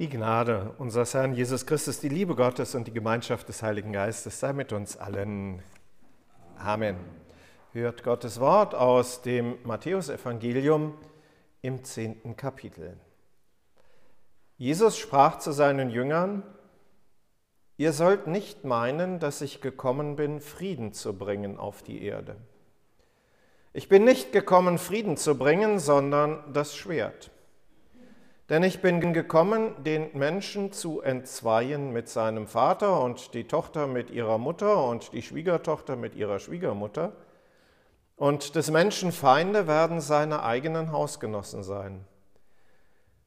Die Gnade unseres Herrn Jesus Christus, die Liebe Gottes und die Gemeinschaft des Heiligen Geistes sei mit uns allen. Amen. Hört Gottes Wort aus dem Matthäusevangelium im zehnten Kapitel. Jesus sprach zu seinen Jüngern, Ihr sollt nicht meinen, dass ich gekommen bin, Frieden zu bringen auf die Erde. Ich bin nicht gekommen, Frieden zu bringen, sondern das Schwert. Denn ich bin gekommen, den Menschen zu entzweien mit seinem Vater und die Tochter mit ihrer Mutter und die Schwiegertochter mit ihrer Schwiegermutter. Und des Menschen Feinde werden seine eigenen Hausgenossen sein.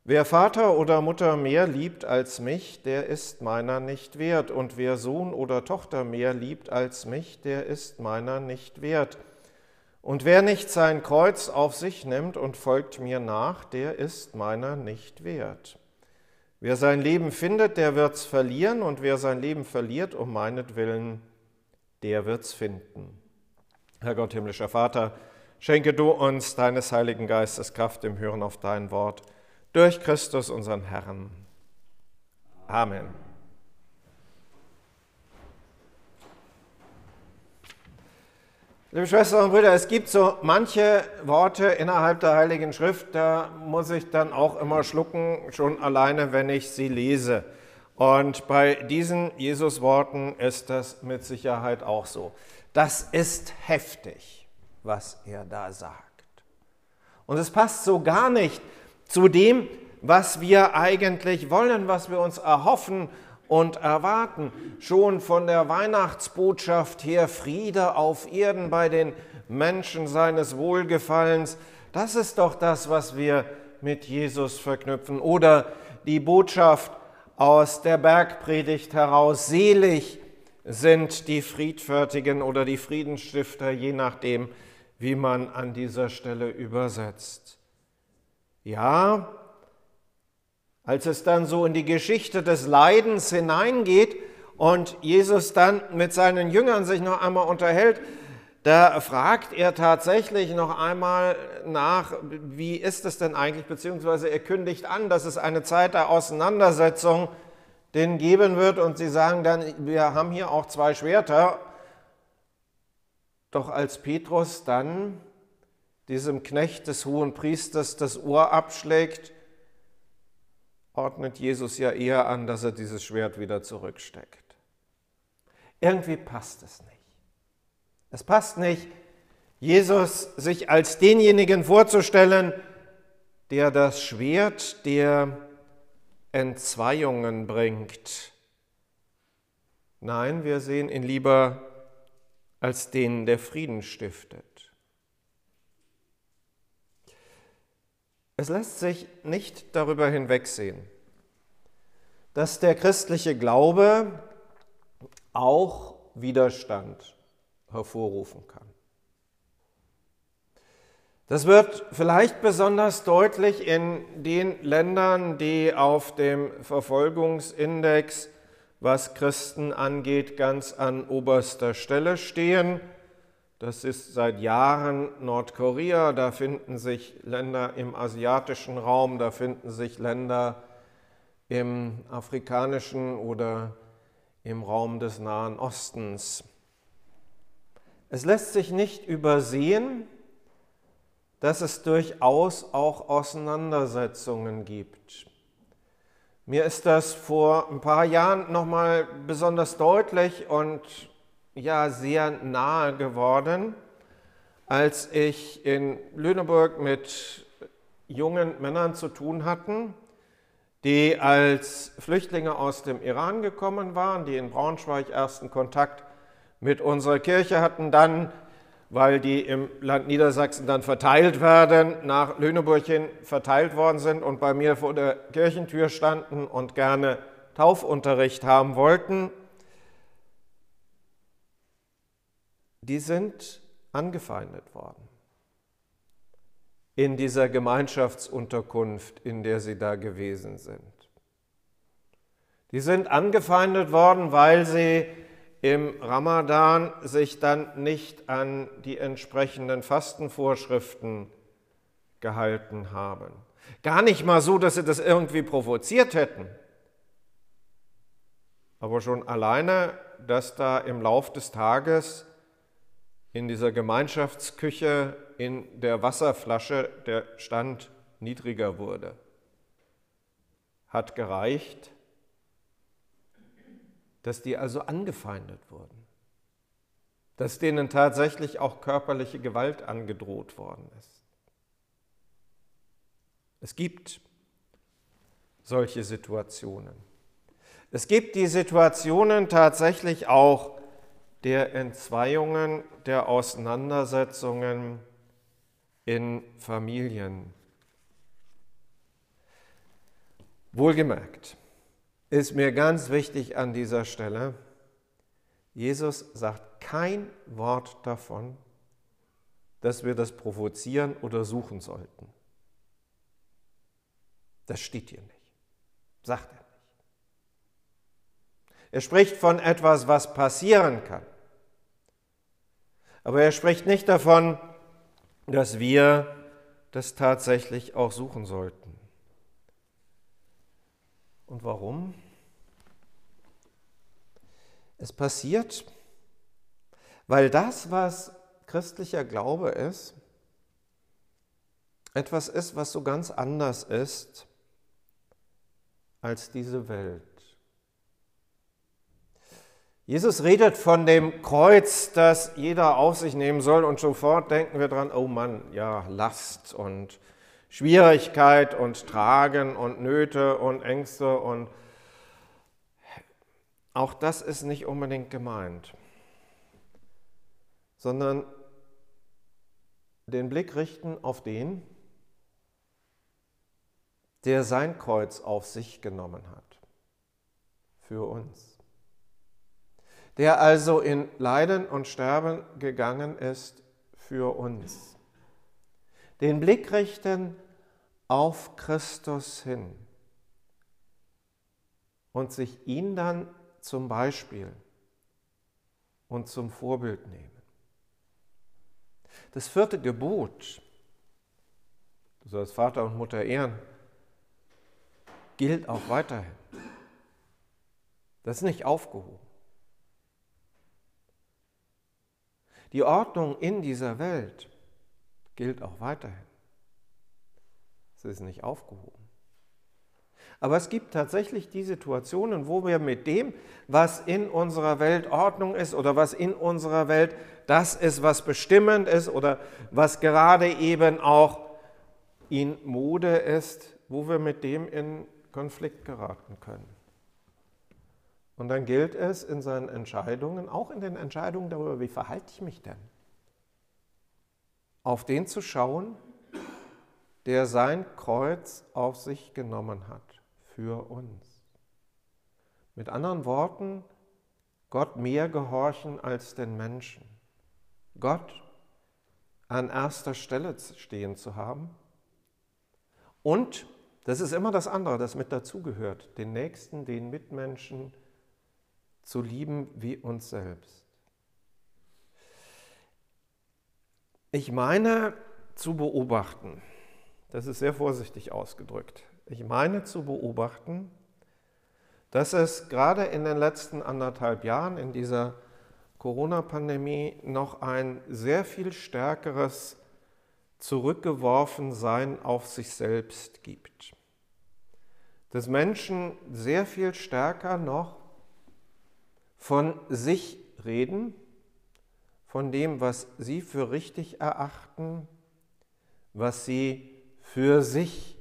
Wer Vater oder Mutter mehr liebt als mich, der ist meiner nicht wert. Und wer Sohn oder Tochter mehr liebt als mich, der ist meiner nicht wert. Und wer nicht sein Kreuz auf sich nimmt und folgt mir nach, der ist meiner nicht wert. Wer sein Leben findet, der wird's verlieren, und wer sein Leben verliert um meinetwillen, der wird's finden. Herr Gott, himmlischer Vater, schenke du uns deines Heiligen Geistes Kraft im Hören auf dein Wort, durch Christus unseren Herrn. Amen. Liebe Schwestern und Brüder, es gibt so manche Worte innerhalb der Heiligen Schrift, da muss ich dann auch immer schlucken, schon alleine, wenn ich sie lese. Und bei diesen Jesus-Worten ist das mit Sicherheit auch so. Das ist heftig, was er da sagt. Und es passt so gar nicht zu dem, was wir eigentlich wollen, was wir uns erhoffen und erwarten schon von der Weihnachtsbotschaft her Friede auf Erden bei den Menschen seines Wohlgefallens. Das ist doch das, was wir mit Jesus verknüpfen. Oder die Botschaft aus der Bergpredigt heraus, selig sind die Friedfertigen oder die Friedensstifter, je nachdem, wie man an dieser Stelle übersetzt. Ja, als es dann so in die Geschichte des Leidens hineingeht und Jesus dann mit seinen Jüngern sich noch einmal unterhält, da fragt er tatsächlich noch einmal nach, wie ist es denn eigentlich, beziehungsweise er kündigt an, dass es eine Zeit der Auseinandersetzung denn geben wird und sie sagen dann, wir haben hier auch zwei Schwerter. Doch als Petrus dann diesem Knecht des hohen Priesters das Ohr abschlägt, ordnet Jesus ja eher an, dass er dieses Schwert wieder zurücksteckt. Irgendwie passt es nicht. Es passt nicht, Jesus sich als denjenigen vorzustellen, der das Schwert der Entzweiungen bringt. Nein, wir sehen ihn lieber als den, der Frieden stiftet. Es lässt sich nicht darüber hinwegsehen, dass der christliche Glaube auch Widerstand hervorrufen kann. Das wird vielleicht besonders deutlich in den Ländern, die auf dem Verfolgungsindex, was Christen angeht, ganz an oberster Stelle stehen das ist seit Jahren Nordkorea, da finden sich Länder im asiatischen Raum, da finden sich Länder im afrikanischen oder im Raum des Nahen Ostens. Es lässt sich nicht übersehen, dass es durchaus auch Auseinandersetzungen gibt. Mir ist das vor ein paar Jahren nochmal besonders deutlich und ja sehr nahe geworden, als ich in Lüneburg mit jungen Männern zu tun hatten, die als Flüchtlinge aus dem Iran gekommen waren, die in Braunschweig ersten Kontakt mit unserer Kirche hatten, dann, weil die im Land Niedersachsen dann verteilt werden, nach Lüneburg hin verteilt worden sind und bei mir vor der Kirchentür standen und gerne Taufunterricht haben wollten. Die sind angefeindet worden in dieser Gemeinschaftsunterkunft, in der sie da gewesen sind. Die sind angefeindet worden, weil sie im Ramadan sich dann nicht an die entsprechenden Fastenvorschriften gehalten haben. Gar nicht mal so, dass sie das irgendwie provoziert hätten. Aber schon alleine, dass da im Lauf des Tages in dieser Gemeinschaftsküche in der Wasserflasche der Stand niedriger wurde, hat gereicht, dass die also angefeindet wurden, dass denen tatsächlich auch körperliche Gewalt angedroht worden ist. Es gibt solche Situationen. Es gibt die Situationen tatsächlich auch der Entzweiungen, der Auseinandersetzungen in Familien. Wohlgemerkt ist mir ganz wichtig an dieser Stelle, Jesus sagt kein Wort davon, dass wir das provozieren oder suchen sollten. Das steht hier nicht, sagt er. Er spricht von etwas, was passieren kann. Aber er spricht nicht davon, dass wir das tatsächlich auch suchen sollten. Und warum? Es passiert, weil das, was christlicher Glaube ist, etwas ist, was so ganz anders ist als diese Welt. Jesus redet von dem Kreuz, das jeder auf sich nehmen soll und sofort denken wir dran, oh Mann, ja, Last und Schwierigkeit und Tragen und Nöte und Ängste und auch das ist nicht unbedingt gemeint, sondern den Blick richten auf den, der sein Kreuz auf sich genommen hat, für uns der also in Leiden und Sterben gegangen ist für uns. Den Blick richten auf Christus hin und sich ihn dann zum Beispiel und zum Vorbild nehmen. Das vierte Gebot, du sollst Vater und Mutter ehren, gilt auch weiterhin. Das ist nicht aufgehoben. Die Ordnung in dieser Welt gilt auch weiterhin. Es ist nicht aufgehoben. Aber es gibt tatsächlich die Situationen, wo wir mit dem, was in unserer Welt Ordnung ist oder was in unserer Welt das ist, was bestimmend ist oder was gerade eben auch in Mode ist, wo wir mit dem in Konflikt geraten können. Und dann gilt es in seinen Entscheidungen, auch in den Entscheidungen darüber, wie verhalte ich mich denn, auf den zu schauen, der sein Kreuz auf sich genommen hat für uns. Mit anderen Worten, Gott mehr gehorchen als den Menschen. Gott an erster Stelle stehen zu haben. Und, das ist immer das andere, das mit dazugehört, den Nächsten, den Mitmenschen, zu lieben wie uns selbst. Ich meine zu beobachten, das ist sehr vorsichtig ausgedrückt, ich meine zu beobachten, dass es gerade in den letzten anderthalb Jahren in dieser Corona-Pandemie noch ein sehr viel stärkeres Zurückgeworfensein auf sich selbst gibt. Dass Menschen sehr viel stärker noch von sich reden, von dem, was sie für richtig erachten, was sie für sich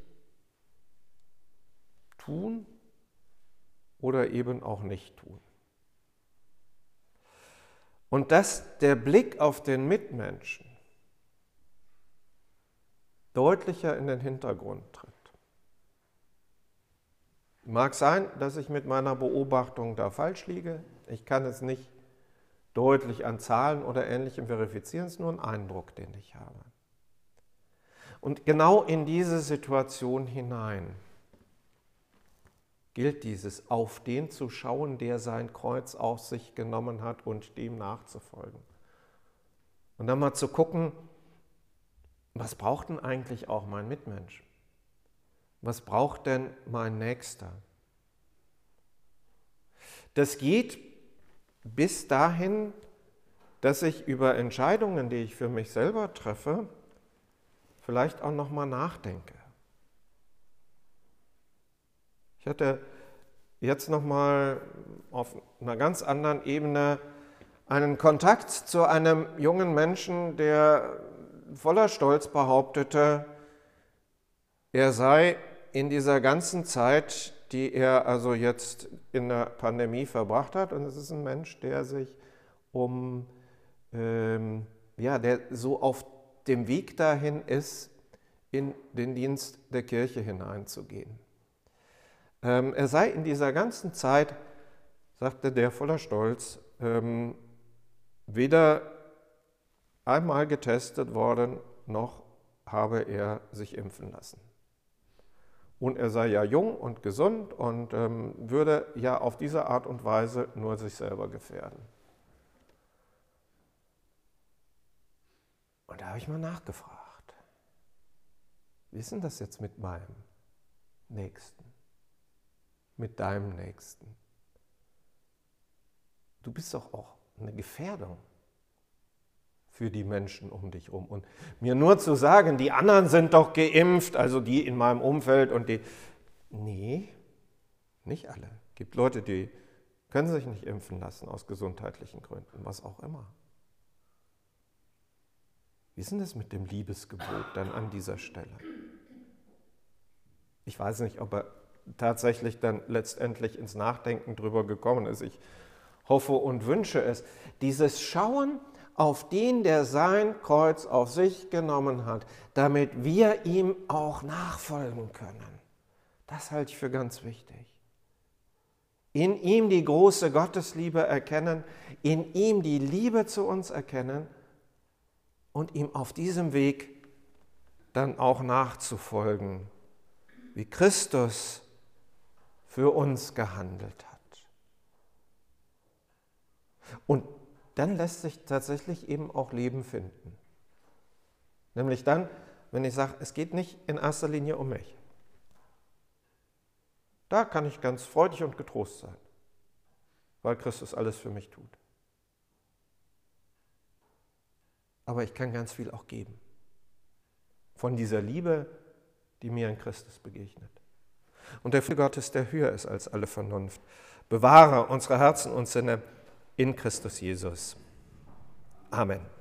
tun oder eben auch nicht tun. Und dass der Blick auf den Mitmenschen deutlicher in den Hintergrund tritt. Mag sein, dass ich mit meiner Beobachtung da falsch liege. Ich kann es nicht deutlich an Zahlen oder Ähnlichem verifizieren, es ist nur ein Eindruck, den ich habe. Und genau in diese Situation hinein gilt dieses, auf den zu schauen, der sein Kreuz auf sich genommen hat und dem nachzufolgen. Und dann mal zu gucken, was braucht denn eigentlich auch mein Mitmensch? was braucht denn mein Nächster? Das geht bis dahin, dass ich über Entscheidungen, die ich für mich selber treffe, vielleicht auch noch mal nachdenke. Ich hatte jetzt noch mal auf einer ganz anderen Ebene einen Kontakt zu einem jungen Menschen, der voller Stolz behauptete, er sei in dieser ganzen Zeit, die er also jetzt in der Pandemie verbracht hat, und es ist ein Mensch, der sich um, ähm, ja, der so auf dem Weg dahin ist, in den Dienst der Kirche hineinzugehen. Ähm, er sei in dieser ganzen Zeit, sagte der voller Stolz, ähm, weder einmal getestet worden, noch habe er sich impfen lassen. Und er sei ja jung und gesund und ähm, würde ja auf diese Art und Weise nur sich selber gefährden. Und da habe ich mal nachgefragt, wie ist denn das jetzt mit meinem Nächsten? Mit deinem Nächsten? Du bist doch auch eine Gefährdung für die Menschen um dich herum. Und mir nur zu sagen, die anderen sind doch geimpft, also die in meinem Umfeld und die. Nee, nicht alle. Es gibt Leute, die können sich nicht impfen lassen aus gesundheitlichen Gründen, was auch immer. Wie ist denn das mit dem Liebesgebot dann an dieser Stelle? Ich weiß nicht, ob er tatsächlich dann letztendlich ins Nachdenken drüber gekommen ist. Ich hoffe und wünsche es. Dieses Schauen auf den, der sein Kreuz auf sich genommen hat, damit wir ihm auch nachfolgen können. Das halte ich für ganz wichtig. In ihm die große Gottesliebe erkennen, in ihm die Liebe zu uns erkennen und ihm auf diesem Weg dann auch nachzufolgen, wie Christus für uns gehandelt hat. Und dann lässt sich tatsächlich eben auch Leben finden. Nämlich dann, wenn ich sage, es geht nicht in erster Linie um mich. Da kann ich ganz freudig und getrost sein, weil Christus alles für mich tut. Aber ich kann ganz viel auch geben. Von dieser Liebe, die mir in Christus begegnet. Und der Friede Gottes, der höher ist als alle Vernunft, bewahre unsere Herzen und Sinne in Christus Jesus. Amen.